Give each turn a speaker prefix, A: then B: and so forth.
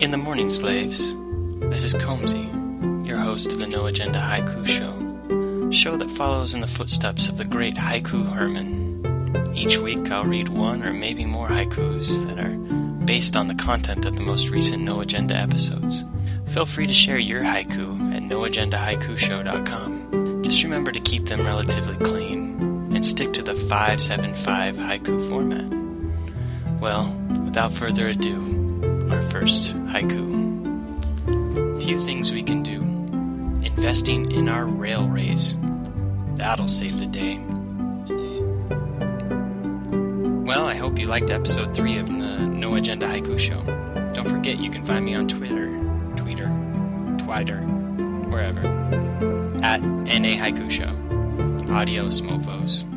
A: In the morning, slaves. This is Combsy, your host of the No Agenda Haiku Show, show that follows in the footsteps of the great haiku Herman. Each week, I'll read one or maybe more haikus that are based on the content of the most recent No Agenda episodes. Feel free to share your haiku at noagendahaikushow.com. Just remember to keep them relatively clean and stick to the 575 haiku format. Well, without further ado, our first haiku. Few things we can do. Investing in our railways. That'll save the day. Well, I hope you liked episode 3 of the No Agenda Haiku Show. Don't forget you can find me on Twitter, Twitter, Twitter, wherever, at NA Haiku Show. Adios, mofos.